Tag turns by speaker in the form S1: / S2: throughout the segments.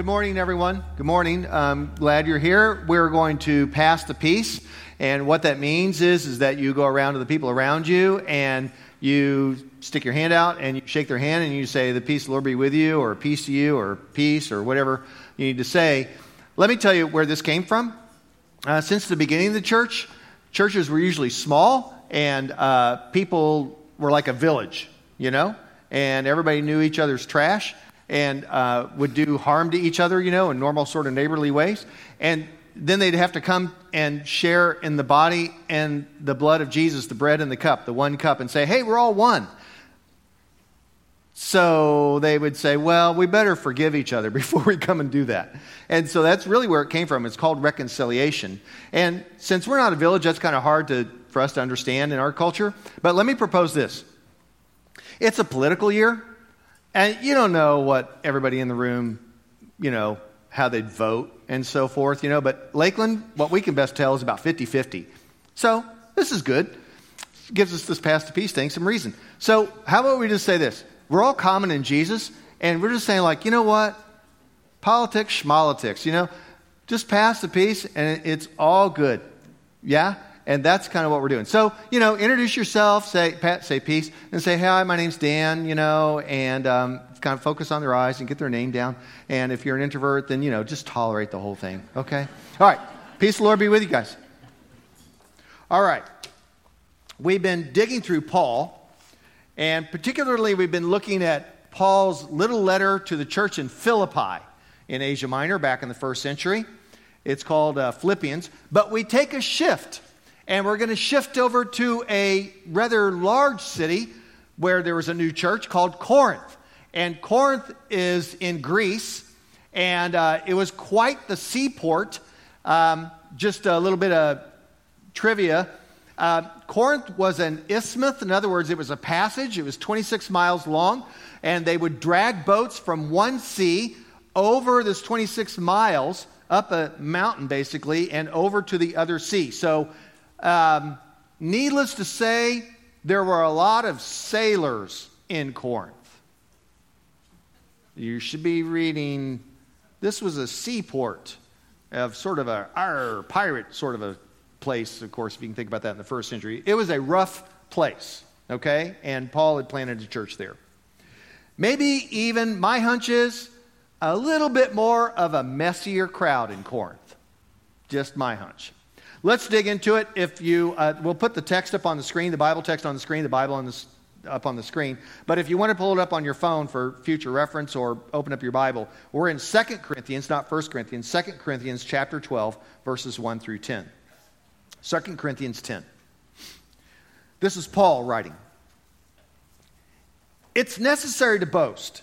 S1: Good morning, everyone. Good morning. I'm glad you're here. We're going to pass the peace. And what that means is, is that you go around to the people around you and you stick your hand out and you shake their hand and you say, The peace the Lord be with you, or peace to you, or peace, or whatever you need to say. Let me tell you where this came from. Uh, since the beginning of the church, churches were usually small and uh, people were like a village, you know, and everybody knew each other's trash and uh, would do harm to each other, you know, in normal sort of neighborly ways. And then they'd have to come and share in the body and the blood of Jesus, the bread and the cup, the one cup, and say, hey, we're all one. So they would say, well, we better forgive each other before we come and do that. And so that's really where it came from. It's called reconciliation. And since we're not a village, that's kind of hard to, for us to understand in our culture. But let me propose this it's a political year. And you don't know what everybody in the room, you know, how they'd vote and so forth, you know, but Lakeland, what we can best tell is about 50 50. So this is good. Gives us this pass to peace thing some reason. So how about we just say this? We're all common in Jesus, and we're just saying, like, you know what? Politics, schmolitics, you know, just pass the peace and it's all good. Yeah? And that's kind of what we're doing. So, you know, introduce yourself, say, Pat, say peace, and say, hi, my name's Dan, you know, and um, kind of focus on their eyes and get their name down. And if you're an introvert, then, you know, just tolerate the whole thing, okay? All right. Peace the Lord be with you guys. All right. We've been digging through Paul, and particularly we've been looking at Paul's little letter to the church in Philippi in Asia Minor back in the first century. It's called uh, Philippians. But we take a shift and we're going to shift over to a rather large city where there was a new church called Corinth. And Corinth is in Greece, and uh, it was quite the seaport. Um, just a little bit of trivia. Uh, Corinth was an isthmus. In other words, it was a passage. It was 26 miles long, and they would drag boats from one sea over this 26 miles up a mountain, basically, and over to the other sea. So um, needless to say, there were a lot of sailors in Corinth. You should be reading, this was a seaport of sort of a arr, pirate sort of a place, of course, if you can think about that in the first century. It was a rough place, okay? And Paul had planted a church there. Maybe even, my hunch is, a little bit more of a messier crowd in Corinth. Just my hunch. Let's dig into it. If you, uh, we'll put the text up on the screen, the Bible text on the screen, the Bible on the, up on the screen. But if you want to pull it up on your phone for future reference or open up your Bible, we're in 2 Corinthians, not 1 Corinthians, 2 Corinthians chapter 12, verses 1 through 10. 2 Corinthians 10. This is Paul writing. It's necessary to boast.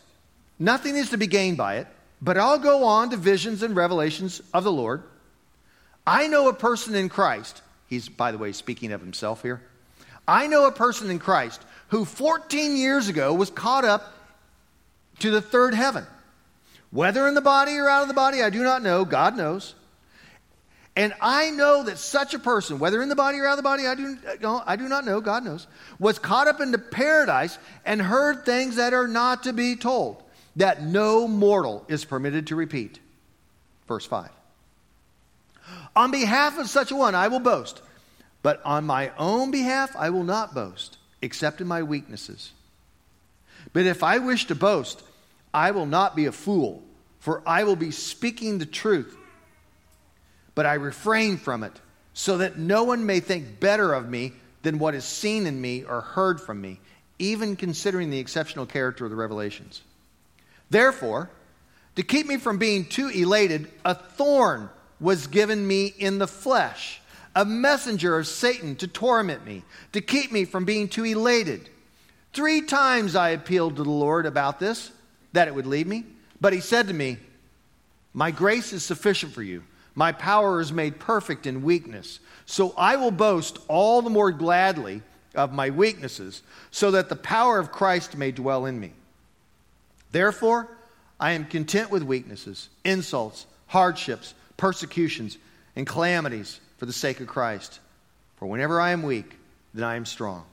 S1: Nothing is to be gained by it, but I'll go on to visions and revelations of the Lord. I know a person in Christ. He's, by the way, speaking of himself here. I know a person in Christ who 14 years ago was caught up to the third heaven. Whether in the body or out of the body, I do not know. God knows. And I know that such a person, whether in the body or out of the body, I do, I do not know, God knows, was caught up into paradise and heard things that are not to be told, that no mortal is permitted to repeat. Verse 5. On behalf of such a one, I will boast. But on my own behalf, I will not boast, except in my weaknesses. But if I wish to boast, I will not be a fool, for I will be speaking the truth. But I refrain from it, so that no one may think better of me than what is seen in me or heard from me, even considering the exceptional character of the revelations. Therefore, to keep me from being too elated, a thorn was given me in the flesh, a messenger of Satan to torment me, to keep me from being too elated. Three times I appealed to the Lord about this, that it would leave me. But he said to me, My grace is sufficient for you. My power is made perfect in weakness. So I will boast all the more gladly of my weaknesses, so that the power of Christ may dwell in me. Therefore, I am content with weaknesses, insults, hardships persecutions, and calamities for the sake of Christ. For whenever I am weak, then I am strong.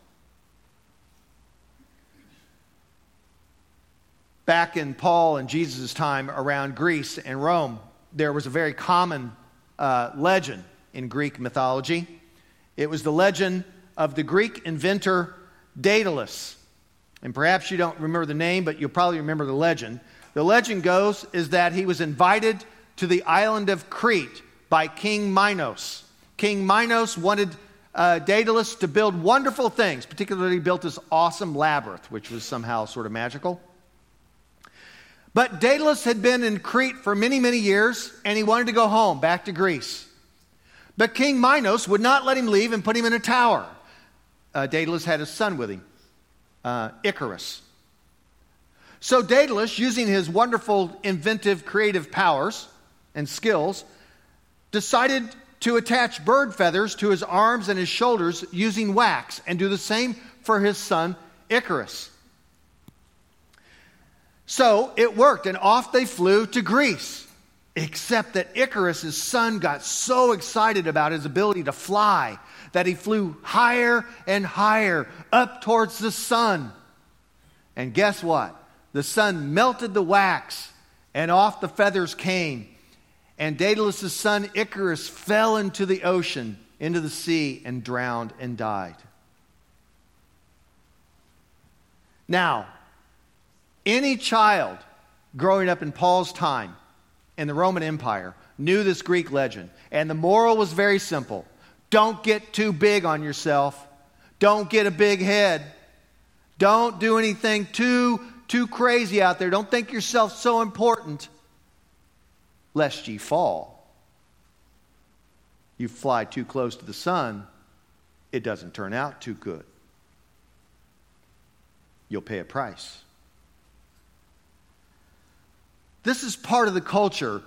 S1: back in Paul and Jesus' time around Greece and Rome, there was a very common uh, legend in Greek mythology. It was the legend of the Greek inventor Daedalus. And perhaps you don't remember the name, but you'll probably remember the legend. The legend goes is that he was invited to the island of Crete by King Minos. King Minos wanted uh, Daedalus to build wonderful things, particularly he built this awesome labyrinth, which was somehow sort of magical. But Daedalus had been in Crete for many, many years, and he wanted to go home, back to Greece. But King Minos would not let him leave and put him in a tower. Uh, Daedalus had a son with him, uh, Icarus. So Daedalus, using his wonderful inventive creative powers and skills, decided to attach bird feathers to his arms and his shoulders using wax and do the same for his son Icarus. So it worked, and off they flew to Greece. Except that Icarus' son got so excited about his ability to fly that he flew higher and higher up towards the sun. And guess what? The sun melted the wax, and off the feathers came. And Daedalus' son Icarus fell into the ocean, into the sea, and drowned and died. Now, any child growing up in Paul's time in the Roman Empire knew this Greek legend. And the moral was very simple don't get too big on yourself, don't get a big head, don't do anything too, too crazy out there. Don't think yourself so important lest ye fall. You fly too close to the sun, it doesn't turn out too good. You'll pay a price. This is part of the culture,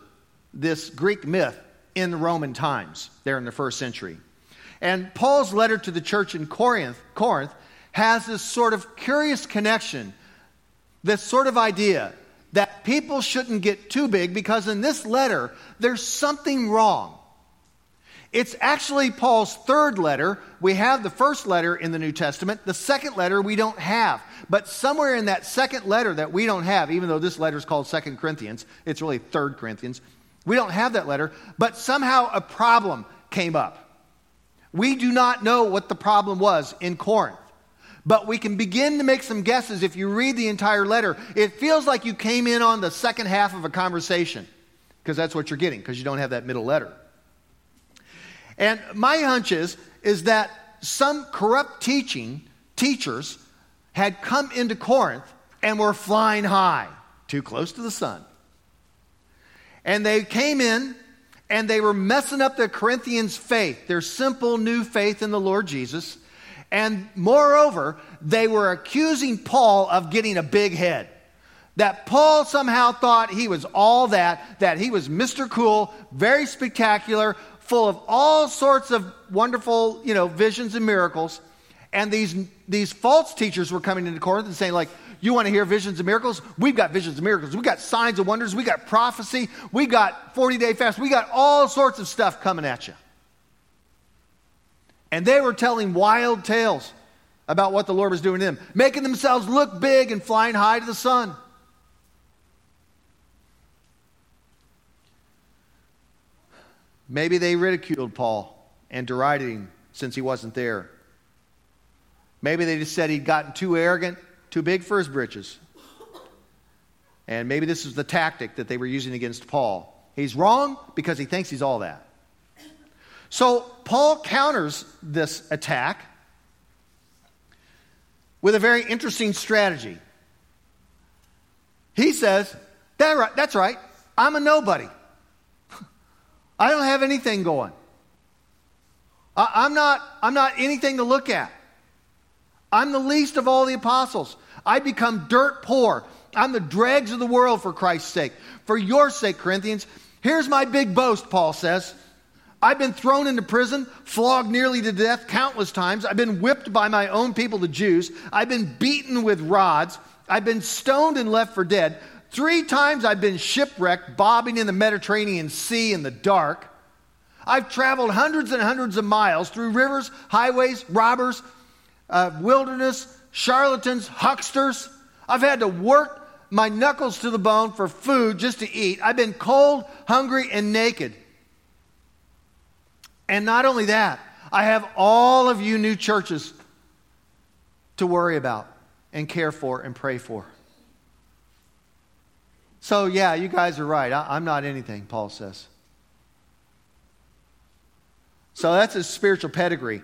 S1: this Greek myth in the Roman times, there in the first century. And Paul's letter to the church in Corinth, Corinth has this sort of curious connection, this sort of idea that people shouldn't get too big because in this letter, there's something wrong. It's actually Paul's third letter. We have the first letter in the New Testament. The second letter we don't have. But somewhere in that second letter that we don't have, even though this letter is called Second Corinthians, it's really Third Corinthians. We don't have that letter, but somehow a problem came up. We do not know what the problem was in Corinth. But we can begin to make some guesses if you read the entire letter. It feels like you came in on the second half of a conversation, because that's what you're getting, because you don't have that middle letter. And my hunch is, is that some corrupt teaching teachers had come into Corinth and were flying high, too close to the sun. And they came in and they were messing up the Corinthians' faith, their simple new faith in the Lord Jesus. And moreover, they were accusing Paul of getting a big head. That Paul somehow thought he was all that, that he was Mr. Cool, very spectacular, full of all sorts of wonderful, you know, visions and miracles. And these, these false teachers were coming into Corinth and saying, like, you want to hear visions and miracles? We've got visions and miracles. We've got signs and wonders. We got prophecy. We got 40 day fast. We got all sorts of stuff coming at you. And they were telling wild tales about what the Lord was doing to them, making themselves look big and flying high to the sun. Maybe they ridiculed Paul and derided him since he wasn't there. Maybe they just said he'd gotten too arrogant, too big for his britches. And maybe this is the tactic that they were using against Paul. He's wrong because he thinks he's all that. So Paul counters this attack with a very interesting strategy. He says, That's right, I'm a nobody. I don't have anything going. I, am not, I'm not anything to look at. I'm the least of all the apostles. I become dirt poor. I'm the dregs of the world for Christ's sake. For your sake, Corinthians, here's my big boast, Paul says. I've been thrown into prison, flogged nearly to death countless times. I've been whipped by my own people, the Jews. I've been beaten with rods. I've been stoned and left for dead. Three times I've been shipwrecked, bobbing in the Mediterranean Sea in the dark. I've traveled hundreds and hundreds of miles through rivers, highways, robbers, uh, wilderness, charlatans, hucksters. I've had to work my knuckles to the bone for food just to eat. I've been cold, hungry, and naked. And not only that, I have all of you new churches to worry about and care for and pray for. So, yeah, you guys are right. I, am not anything, Paul says. So that's his spiritual pedigree.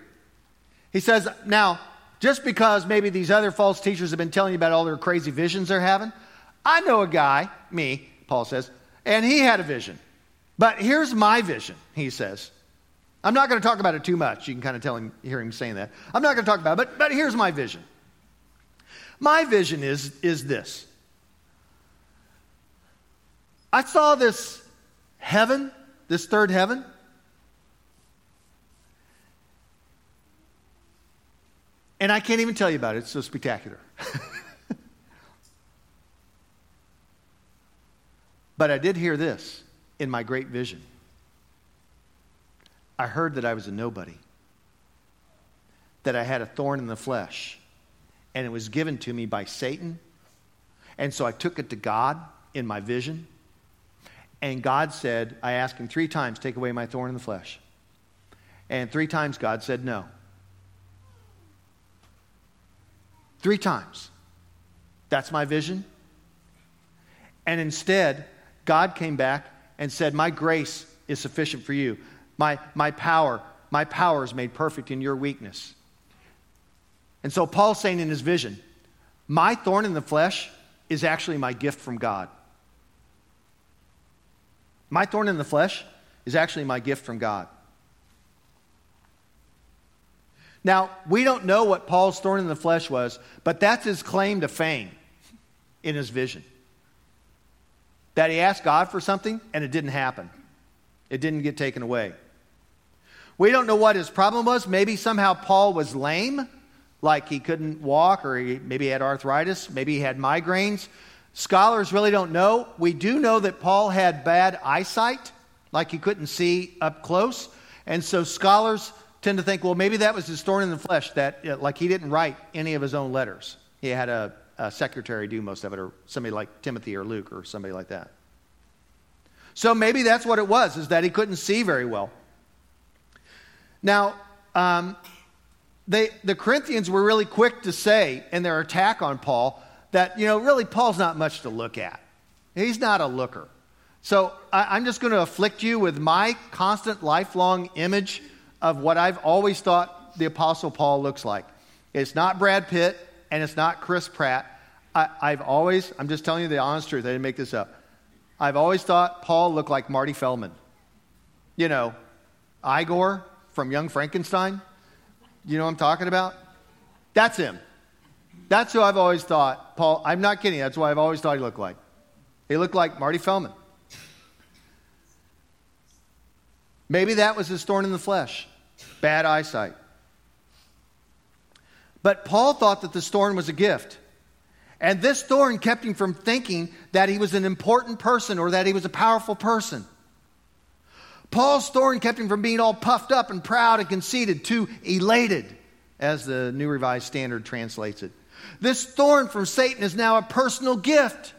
S1: He says, now, just because maybe these other false teachers have been telling you about all their crazy visions they're having, I know a guy, me, Paul says, and he had a vision. But here's my vision, he says. I'm not going to talk about it too much. You can kind of tell him, hear him saying that. I'm not going to talk about it, but, but here's my vision. My vision is, is this I saw this heaven, this third heaven. And I can't even tell you about it. It's so spectacular. but I did hear this in my great vision. I heard that I was a nobody, that I had a thorn in the flesh, and it was given to me by Satan. And so I took it to God in my vision. And God said, I asked him three times, take away my thorn in the flesh. And three times God said no. Three times. That's my vision. And instead, God came back and said, My grace is sufficient for you. My, my power, my power is made perfect in your weakness. And so Paul's saying in his vision, My thorn in the flesh is actually my gift from God. My thorn in the flesh is actually my gift from God. Now, we don't know what Paul's thorn in the flesh was, but that's his claim to fame in his vision. That he asked God for something and it didn't happen, it didn't get taken away. We don't know what his problem was. Maybe somehow Paul was lame, like he couldn't walk, or he, maybe had arthritis, maybe he had migraines. Scholars really don't know. We do know that Paul had bad eyesight, like he couldn't see up close. And so scholars tend to think, well, maybe that was his thorn in the flesh, that uh, like he didn't write any of his own letters. He had a, a secretary do most of it, or somebody like Timothy or Luke or somebody like that. So maybe that's what it was, is that he couldn't see very well. Now, um, they, the Corinthians were really quick to say in their attack on Paul that, you know, really Paul's not much to look at. He's not a looker. So I, I'm just going to afflict you with my constant, lifelong image of what I've always thought the Apostle Paul looks like. It's not Brad Pitt and it's not Chris Pratt. I, have always, I'm just telling you the honest truth, I didn't make this up. I've always thought Paul looked like Marty Feldman. You know, Igor from Young Frankenstein. You know what I'm talking about? That's him. That's who I've always thought, Paul, I'm not kidding, that's what I've always thought he looked like. He looked like Marty Feldman. Maybe that was his thorn in the flesh bad eyesight. But Paul thought that this thorn was a gift. And this thorn kept him from thinking that he was an important person or that he was a powerful person. Paul's thorn kept him from being all puffed up and proud and conceited, too elated, as the New Revised Standard translates it. This thorn from Satan is now a personal gift.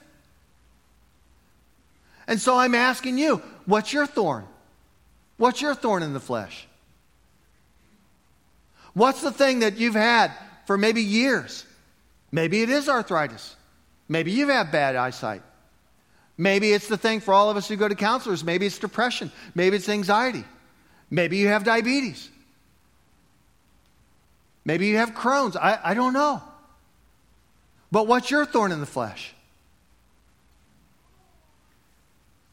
S1: And so I'm asking you, what's your thorn? What's your thorn in the flesh? What's the thing that you've had for maybe years? Maybe it is arthritis. Maybe you've had bad eyesight. Maybe it's the thing for all of us who go to counselors. Maybe it's depression. Maybe it's anxiety. Maybe you have diabetes. Maybe you have Crohn's. I, I don't know. But what's your thorn in the flesh?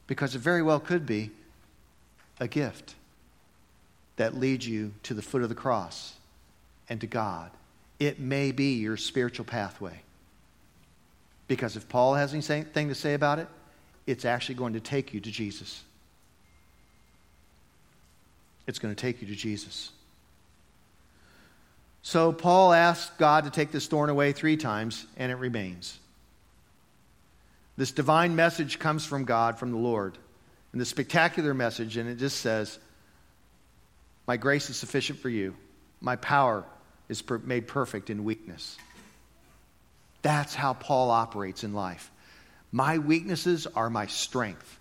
S1: Because it very well could be a gift that leads you to the foot of the cross and to God. It may be your spiritual pathway. Because if Paul has anything to say about it, it's actually going to take you to Jesus. It's going to take you to Jesus. So Paul asked God to take this thorn away three times, and it remains. This divine message comes from God, from the Lord. And the spectacular message, and it just says, My grace is sufficient for you. My power is made perfect in weakness. That's how Paul operates in life. My weaknesses are my strength.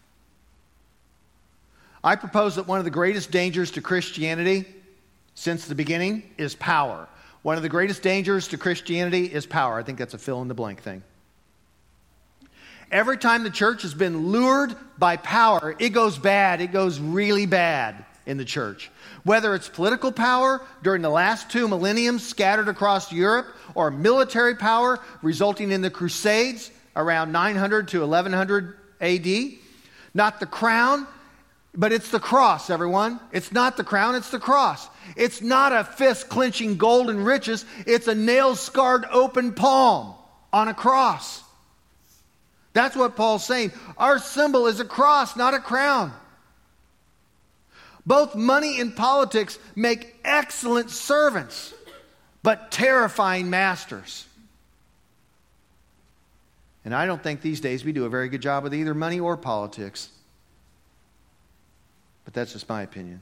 S1: I propose that one of the greatest dangers to Christianity since the beginning is power. One of the greatest dangers to Christianity is power. I think that's a fill in the blank thing. Every time the church has been lured by power, it goes bad. It goes really bad in the church. Whether it's political power during the last two millenniums scattered across Europe, or military power resulting in the Crusades around 900 to 1100 AD. Not the crown, but it's the cross, everyone. It's not the crown, it's the cross. It's not a fist clenching golden riches, it's a nail scarred open palm on a cross. That's what Paul's saying. Our symbol is a cross, not a crown. Both money and politics make excellent servants, but terrifying masters. And I don't think these days we do a very good job with either money or politics. But that's just my opinion.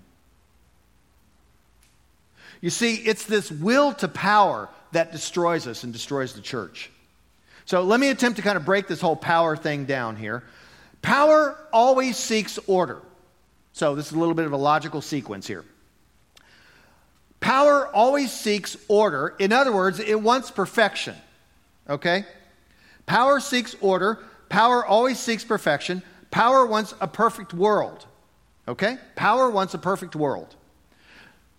S1: You see, it's this will to power that destroys us and destroys the church. So let me attempt to kind of break this whole power thing down here. Power always seeks order. So this is a little bit of a logical sequence here. Power always seeks order. In other words, it wants perfection. Okay? Power seeks order. Power always seeks perfection. Power wants a perfect world. Okay? Power wants a perfect world.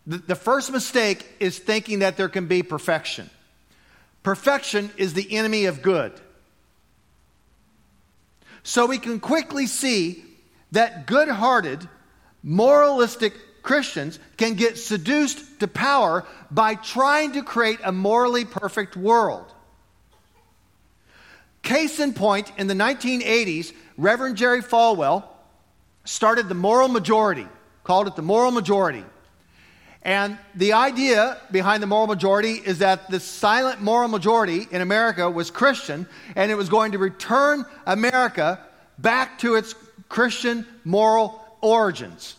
S1: The, the first mistake is thinking that there can be perfection. Perfection is the enemy of good. So we can quickly see that good hearted, moralistic Christians can get seduced to power by trying to create a morally perfect world. Case in point, in the 1980s, Reverend Jerry Falwell started the moral majority, called it the moral majority. And the idea behind the moral majority is that the silent moral majority in America was Christian, and it was going to return America back to its Christian moral origins.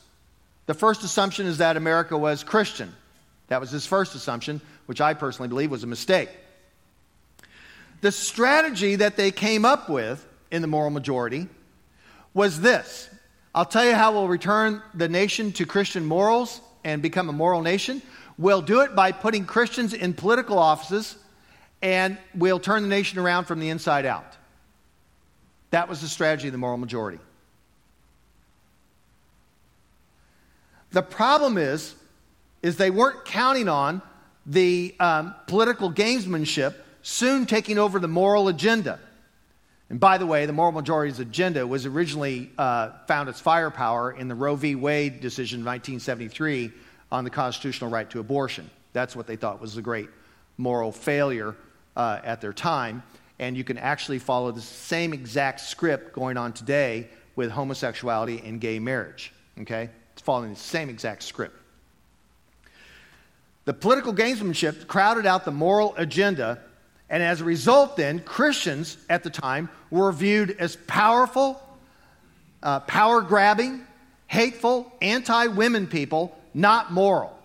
S1: The first assumption is that America was Christian. That was his first assumption, which I personally believe was a mistake. The strategy that they came up with in the moral majority was this I'll tell you how we'll return the nation to Christian morals and become a moral nation. We'll do it by putting Christians in political offices, and we'll turn the nation around from the inside out. That was the strategy of the moral majority. The problem is, is they weren't counting on the um, political gamesmanship soon taking over the moral agenda. And by the way, the moral majority's agenda was originally uh, found its firepower in the Roe v. Wade decision of 1973 on the constitutional right to abortion. That's what they thought was a great moral failure uh, at their time. And you can actually follow the same exact script going on today with homosexuality and gay marriage. Okay? It's following the same exact script. The political gamesmanship crowded out the moral agenda and as a result, then, Christians at the time were viewed as powerful, uh, power grabbing, hateful, anti women people, not moral.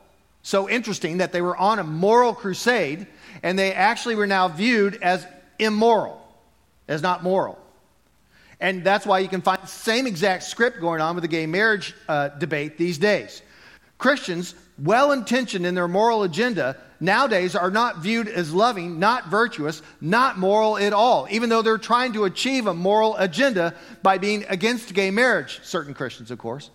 S1: So interesting that they were on a moral crusade and they actually were now viewed as immoral, as not moral. And that's why you can find the same exact script going on with the gay marriage uh, debate these days. Christians, well intentioned in their moral agenda, nowadays are not viewed as loving, not virtuous, not moral at all, even though they're trying to achieve a moral agenda by being against gay marriage, certain Christians, of course.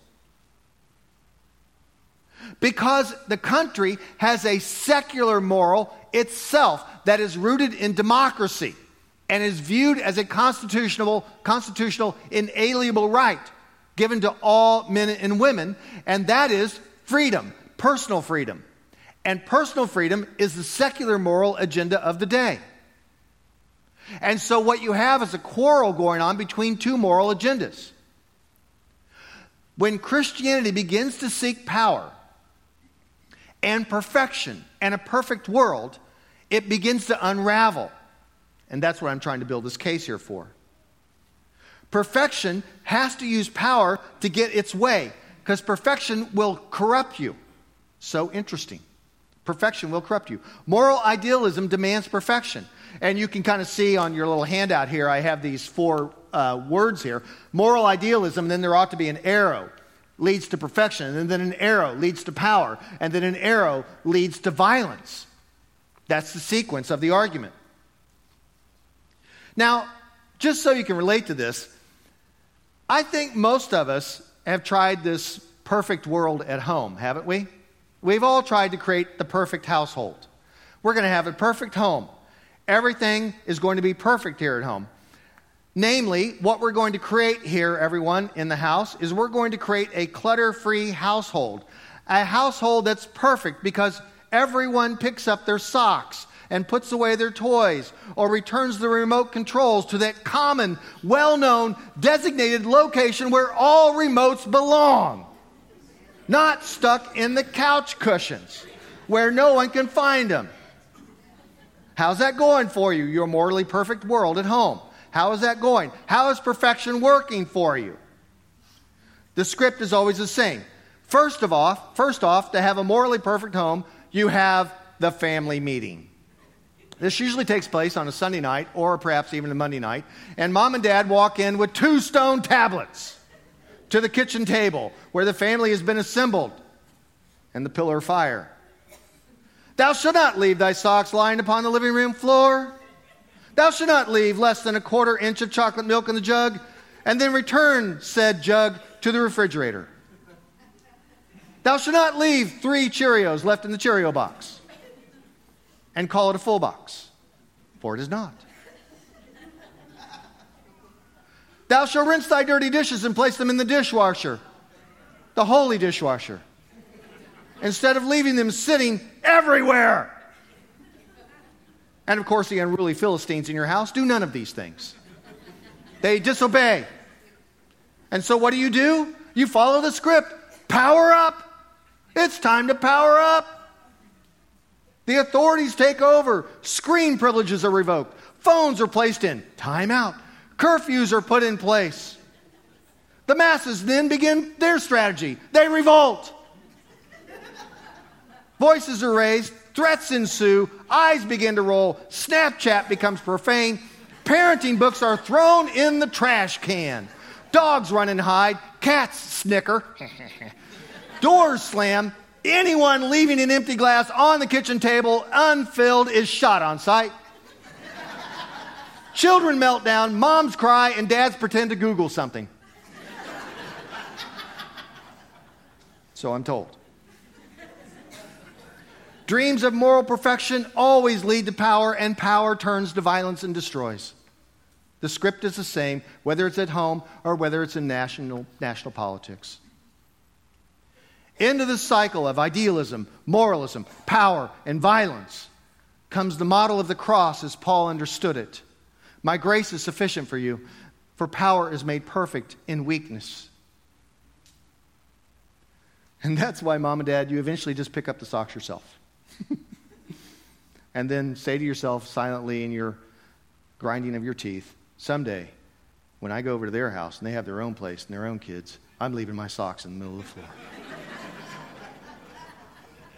S1: Because the country has a secular moral itself that is rooted in democracy and is viewed as a constitutional, constitutional inalienable right given to all men and women, and that is freedom, personal freedom. And personal freedom is the secular moral agenda of the day. And so, what you have is a quarrel going on between two moral agendas. When Christianity begins to seek power and perfection and a perfect world, it begins to unravel. And that's what I'm trying to build this case here for. Perfection has to use power to get its way because perfection will corrupt you. So interesting. Perfection will corrupt you. Moral idealism demands perfection. And you can kind of see on your little handout here, I have these four uh, words here moral idealism, then there ought to be an arrow leads to perfection, and then an arrow leads to power, and then an arrow leads to violence. That's the sequence of the argument. Now, just so you can relate to this, I think most of us have tried this perfect world at home, haven't we? We've all tried to create the perfect household. We're going to have a perfect home. Everything is going to be perfect here at home. Namely, what we're going to create here, everyone in the house, is we're going to create a clutter free household. A household that's perfect because everyone picks up their socks and puts away their toys or returns the remote controls to that common, well known, designated location where all remotes belong. Not stuck in the couch cushions where no one can find them. How's that going for you, your morally perfect world at home? How is that going? How is perfection working for you? The script is always the same. First of all, first off, to have a morally perfect home, you have the family meeting. This usually takes place on a Sunday night or perhaps even a Monday night, and mom and dad walk in with two stone tablets to the kitchen table where the family has been assembled and the pillar of fire. Thou shalt not leave thy socks lying upon the living room floor. Thou shalt not leave less than a quarter inch of chocolate milk in the jug, and then return said jug to the refrigerator. Thou shalt not leave three Cheerios left in the Cheerio box and call it a full box, for it is not. Thou shalt rinse thy dirty dishes and place them in the dishwasher, the holy dishwasher, instead of leaving them sitting everywhere. And of course, the unruly Philistines in your house do none of these things. They disobey. And so, what do you do? You follow the script power up. It's time to power up. The authorities take over. Screen privileges are revoked. Phones are placed in timeout. Curfews are put in place. The masses then begin their strategy. They revolt. Voices are raised. Threats ensue, eyes begin to roll, Snapchat becomes profane, parenting books are thrown in the trash can, dogs run and hide, cats snicker, doors slam, anyone leaving an empty glass on the kitchen table unfilled is shot on sight. Children melt down, moms cry, and dads pretend to Google something. So I'm told. Dreams of moral perfection always lead to power, and power turns to violence and destroys. The script is the same, whether it's at home or whether it's in national, national politics. Into this cycle of idealism, moralism, power, and violence comes the model of the cross as Paul understood it. My grace is sufficient for you, for power is made perfect in weakness. And that's why, mom and dad, you eventually just pick up the socks yourself. and then say to yourself silently in your grinding of your teeth, someday, when I go over to their house and they have their own place and their own kids, I'm leaving my socks in the middle of the floor.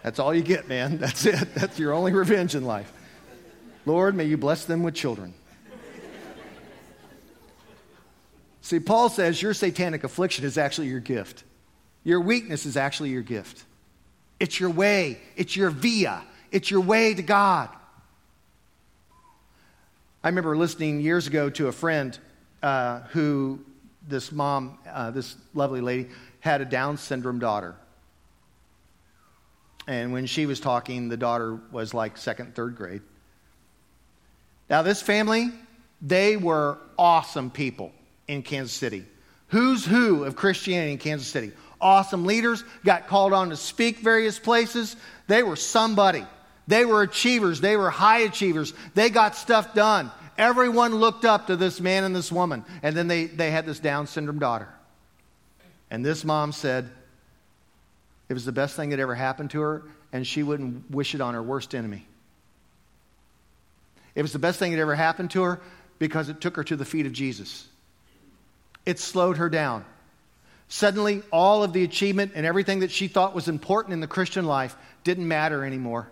S1: That's all you get, man. That's it. That's your only revenge in life. Lord, may you bless them with children. See, Paul says your satanic affliction is actually your gift. Your weakness is actually your gift. It's your way, it's your via, it's your way to God. I remember listening years ago to a friend uh, who, this mom, uh, this lovely lady, had a Down syndrome daughter. And when she was talking, the daughter was like second, third grade. Now, this family, they were awesome people in Kansas City. Who's who of Christianity in Kansas City? awesome leaders, got called on to speak various places. They were somebody. They were achievers. They were high achievers. They got stuff done. Everyone looked up to this man and this woman. And then they, they had this Down syndrome daughter. And this mom said it was the best thing that ever happened to her, and she wouldn't wish it on her worst enemy. It was the best thing that ever happened to her because it took her to the feet of Jesus. It slowed her down. Suddenly, all of the achievement and everything that she thought was important in the Christian life didn't matter anymore.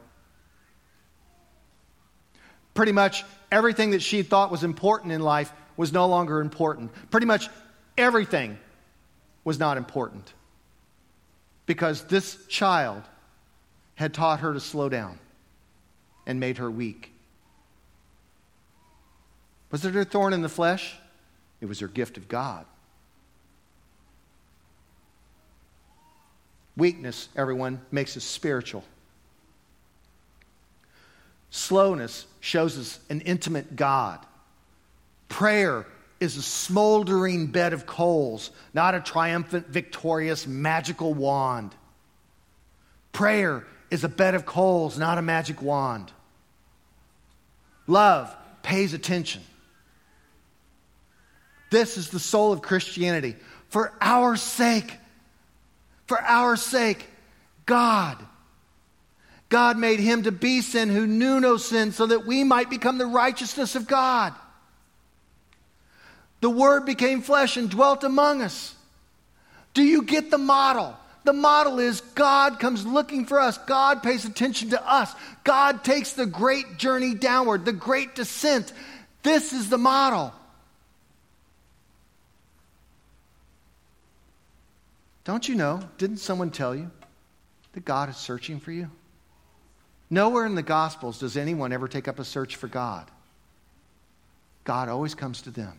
S1: Pretty much everything that she thought was important in life was no longer important. Pretty much everything was not important because this child had taught her to slow down and made her weak. Was it her thorn in the flesh? It was her gift of God. Weakness, everyone, makes us spiritual. Slowness shows us an intimate God. Prayer is a smoldering bed of coals, not a triumphant, victorious, magical wand. Prayer is a bed of coals, not a magic wand. Love pays attention. This is the soul of Christianity. For our sake, for our sake, God. God made him to be sin who knew no sin so that we might become the righteousness of God. The Word became flesh and dwelt among us. Do you get the model? The model is God comes looking for us. God pays attention to us. God takes the great journey downward, the great descent. This is the model. Don't you know? Didn't someone tell you that God is searching for you? Nowhere in the Gospels does anyone ever take up a search for God. God always comes to them.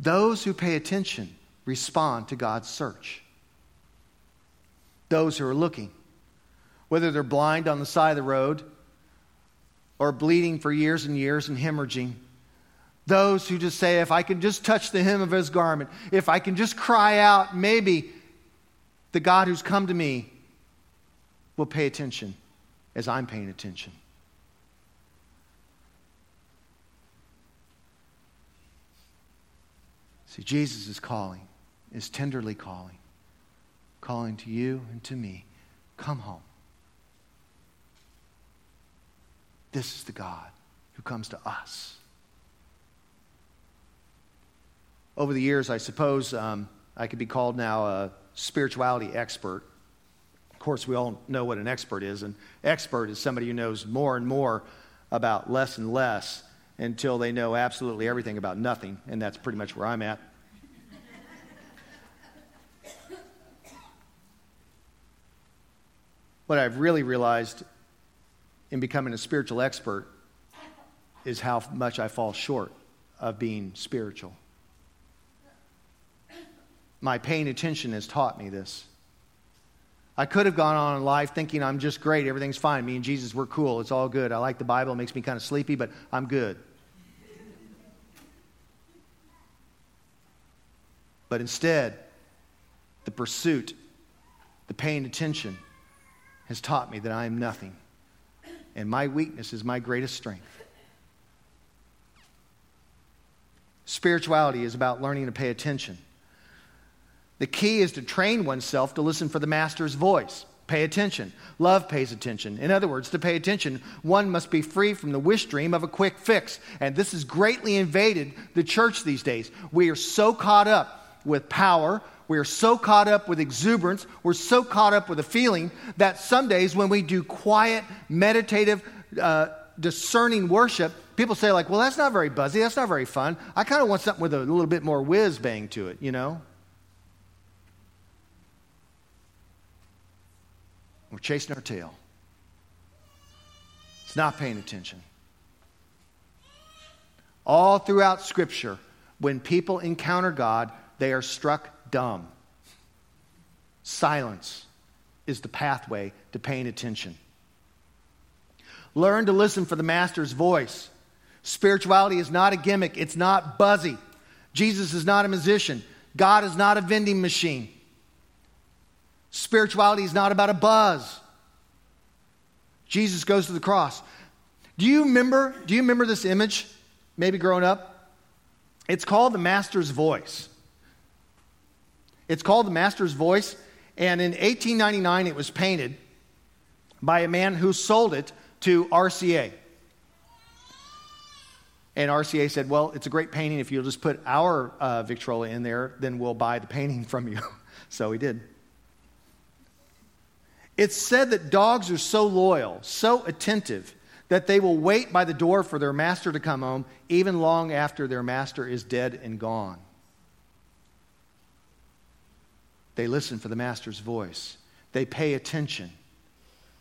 S1: Those who pay attention respond to God's search. Those who are looking, whether they're blind on the side of the road or bleeding for years and years and hemorrhaging, those who just say, if I can just touch the hem of his garment, if I can just cry out, maybe the God who's come to me will pay attention as I'm paying attention. See, Jesus is calling, is tenderly calling, calling to you and to me come home. This is the God who comes to us. Over the years, I suppose um, I could be called now a spirituality expert. Of course, we all know what an expert is. An expert is somebody who knows more and more about less and less until they know absolutely everything about nothing, and that's pretty much where I'm at. what I've really realized in becoming a spiritual expert is how much I fall short of being spiritual. My paying attention has taught me this. I could have gone on in life thinking I'm just great, everything's fine. Me and Jesus, we're cool, it's all good. I like the Bible, it makes me kind of sleepy, but I'm good. But instead, the pursuit, the paying attention, has taught me that I am nothing, and my weakness is my greatest strength. Spirituality is about learning to pay attention. The key is to train oneself to listen for the master's voice. Pay attention. Love pays attention. In other words, to pay attention, one must be free from the wish dream of a quick fix. And this has greatly invaded the church these days. We are so caught up with power, we are so caught up with exuberance, we're so caught up with a feeling that some days when we do quiet, meditative, uh, discerning worship, people say, like, well, that's not very buzzy, that's not very fun. I kind of want something with a little bit more whiz bang to it, you know? We're chasing our tail. It's not paying attention. All throughout Scripture, when people encounter God, they are struck dumb. Silence is the pathway to paying attention. Learn to listen for the Master's voice. Spirituality is not a gimmick, it's not buzzy. Jesus is not a musician, God is not a vending machine. Spirituality is not about a buzz. Jesus goes to the cross. Do you remember? Do you remember this image? Maybe growing up? It's called the Master's Voice. It's called The Master's Voice, and in 1899 it was painted by a man who sold it to RCA. And RCA said, Well, it's a great painting. If you'll just put our uh, Victrola in there, then we'll buy the painting from you. so he did. It's said that dogs are so loyal, so attentive, that they will wait by the door for their master to come home, even long after their master is dead and gone. They listen for the master's voice, they pay attention.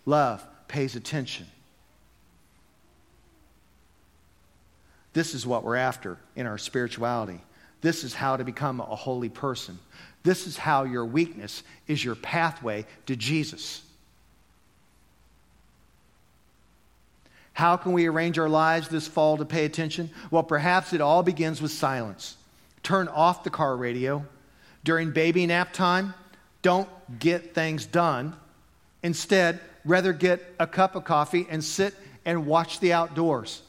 S1: Love pays attention. This is what we're after in our spirituality. This is how to become a holy person. This is how your weakness is your pathway to Jesus. How can we arrange our lives this fall to pay attention? Well, perhaps it all begins with silence. Turn off the car radio. During baby nap time, don't get things done. Instead, rather get a cup of coffee and sit and watch the outdoors.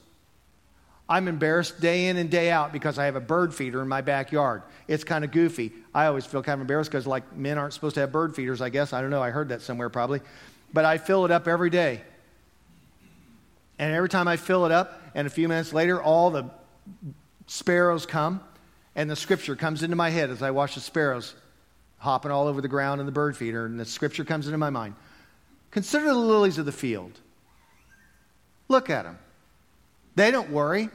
S1: I'm embarrassed day in and day out because I have a bird feeder in my backyard. It's kind of goofy. I always feel kind of embarrassed because, like, men aren't supposed to have bird feeders, I guess. I don't know. I heard that somewhere probably. But I fill it up every day. And every time I fill it up, and a few minutes later, all the sparrows come, and the scripture comes into my head as I watch the sparrows hopping all over the ground in the bird feeder, and the scripture comes into my mind. Consider the lilies of the field. Look at them. They don't worry.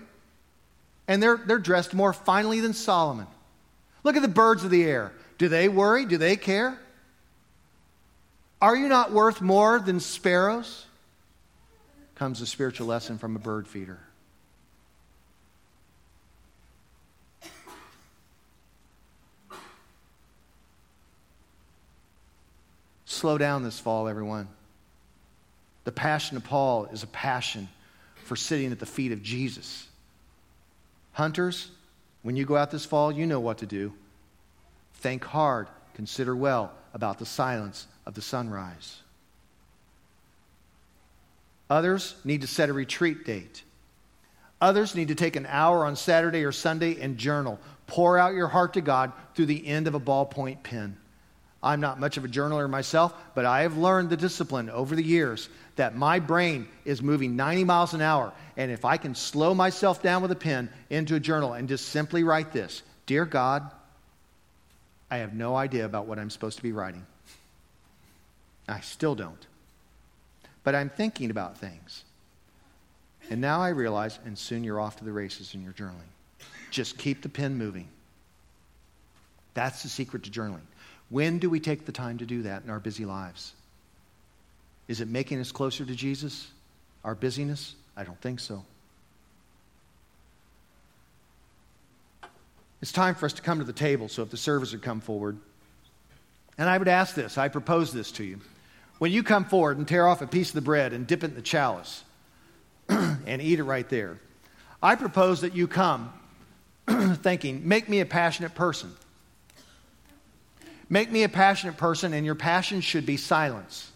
S1: And they're, they're dressed more finely than Solomon. Look at the birds of the air. Do they worry? Do they care? Are you not worth more than sparrows? Comes a spiritual lesson from a bird feeder. Slow down this fall, everyone. The passion of Paul is a passion for sitting at the feet of Jesus. Hunters, when you go out this fall, you know what to do. Think hard, consider well about the silence of the sunrise. Others need to set a retreat date. Others need to take an hour on Saturday or Sunday and journal. Pour out your heart to God through the end of a ballpoint pen. I'm not much of a journaler myself, but I have learned the discipline over the years that my brain is moving 90 miles an hour. And if I can slow myself down with a pen into a journal and just simply write this Dear God, I have no idea about what I'm supposed to be writing. I still don't but I'm thinking about things. And now I realize, and soon you're off to the races in your journaling. Just keep the pen moving. That's the secret to journaling. When do we take the time to do that in our busy lives? Is it making us closer to Jesus? Our busyness? I don't think so. It's time for us to come to the table, so if the servers would come forward. And I would ask this, I propose this to you. When you come forward and tear off a piece of the bread and dip it in the chalice and eat it right there, I propose that you come thinking, make me a passionate person. Make me a passionate person, and your passion should be silence.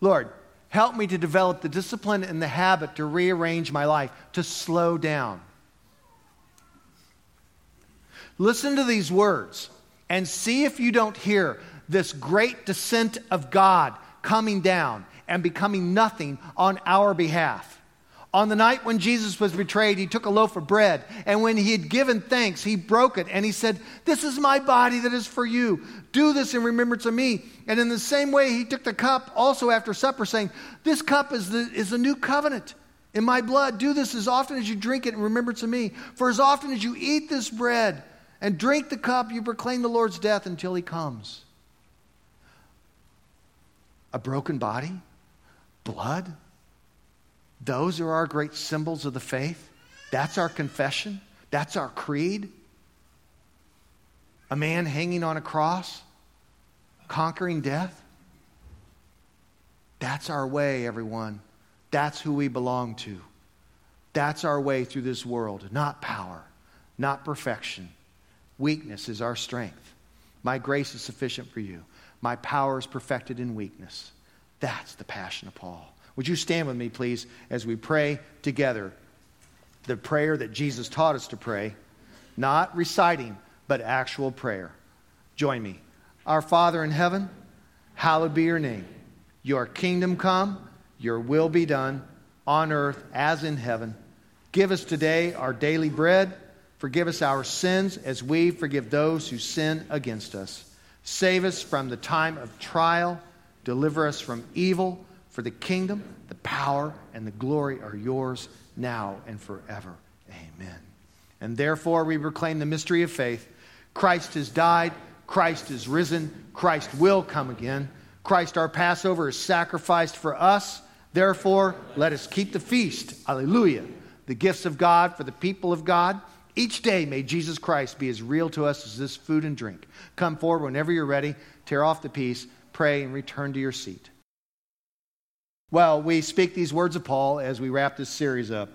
S1: Lord, help me to develop the discipline and the habit to rearrange my life, to slow down. Listen to these words and see if you don't hear this great descent of God coming down and becoming nothing on our behalf. On the night when Jesus was betrayed, he took a loaf of bread, and when he had given thanks, he broke it, and he said, This is my body that is for you. Do this in remembrance of me. And in the same way, he took the cup also after supper, saying, This cup is the, is the new covenant in my blood. Do this as often as you drink it in remembrance of me. For as often as you eat this bread and drink the cup, you proclaim the Lord's death until he comes a broken body, blood. Those are our great symbols of the faith. That's our confession. That's our creed. A man hanging on a cross, conquering death. That's our way, everyone. That's who we belong to. That's our way through this world. Not power, not perfection. Weakness is our strength. My grace is sufficient for you. My power is perfected in weakness. That's the passion of Paul. Would you stand with me, please, as we pray together the prayer that Jesus taught us to pray, not reciting, but actual prayer? Join me. Our Father in heaven, hallowed be your name. Your kingdom come, your will be done on earth as in heaven. Give us today our daily bread. Forgive us our sins as we forgive those who sin against us. Save us from the time of trial. Deliver us from evil. For the kingdom, the power, and the glory are yours now and forever. Amen. And therefore, we proclaim the mystery of faith Christ has died, Christ is risen, Christ will come again. Christ, our Passover, is sacrificed for us. Therefore, let us keep the feast. Alleluia. The gifts of God for the people of God. Each day, may Jesus Christ be as real to us as this food and drink. Come forward whenever you're ready, tear off the piece, pray, and return to your seat. Well, we speak these words of Paul as we wrap this series up,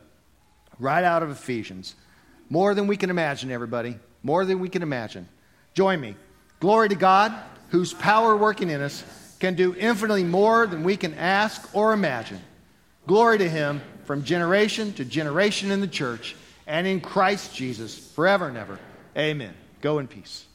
S1: right out of Ephesians. More than we can imagine, everybody. More than we can imagine. Join me. Glory to God, whose power working in us can do infinitely more than we can ask or imagine. Glory to him from generation to generation in the church and in Christ Jesus forever and ever. Amen. Go in peace.